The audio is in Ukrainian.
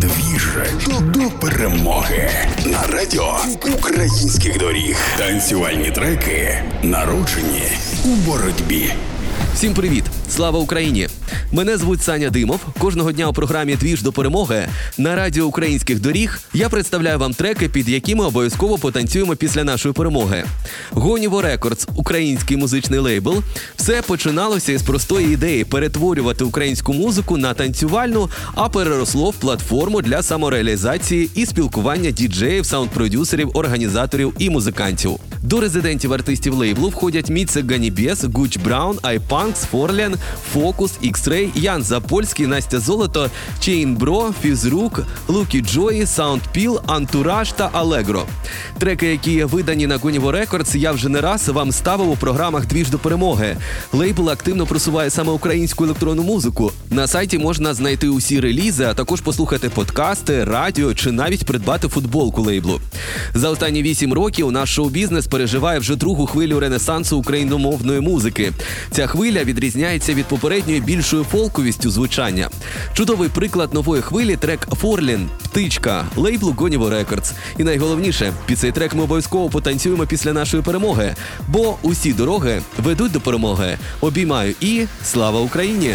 Двіж до перемоги на радіо українських доріг. Танцювальні треки народжені у боротьбі. Всім привіт! Слава Україні! Мене звуть Саня Димов. Кожного дня у програмі Двіж до перемоги на радіо українських доріг я представляю вам треки, під якими обов'язково потанцюємо після нашої перемоги. Гоніво Рекордс, український музичний лейбл. Все починалося із простої ідеї перетворювати українську музику на танцювальну, а переросло в платформу для самореалізації і спілкування діджеїв, саунд-продюсерів, організаторів і музикантів. До резидентів артистів лейблу входять Міце Ганібєс, Гуч Браун, Айпанкс, Форлен, Фокус, X-Ray, Ян Запольський, Настя Золото, Чейн Бро, Фізрук, Лукі Джої, Саундпіл, Антураж та Алегро. Треки, які видані на Гоніво Рекордс, я вже не раз вам ставив у програмах Двіж до перемоги. Лейбл активно просуває саме українську електронну музику. На сайті можна знайти усі релізи, а також послухати подкасти, радіо чи навіть придбати футболку лейблу. За останні вісім років наш шоу-бізнес переживає вже другу хвилю ренесансу україномовної музики. Ця хвиля відрізняється від попередньої більшою фолковістю звучання. Чудовий приклад нової хвилі трек Форлен Птичка лейблу Гоніво Рекордс. І найголовніше, під цей трек ми обов'язково потанцюємо після нашої перемоги. Бо усі дороги ведуть до перемоги. Обіймаю і слава Україні!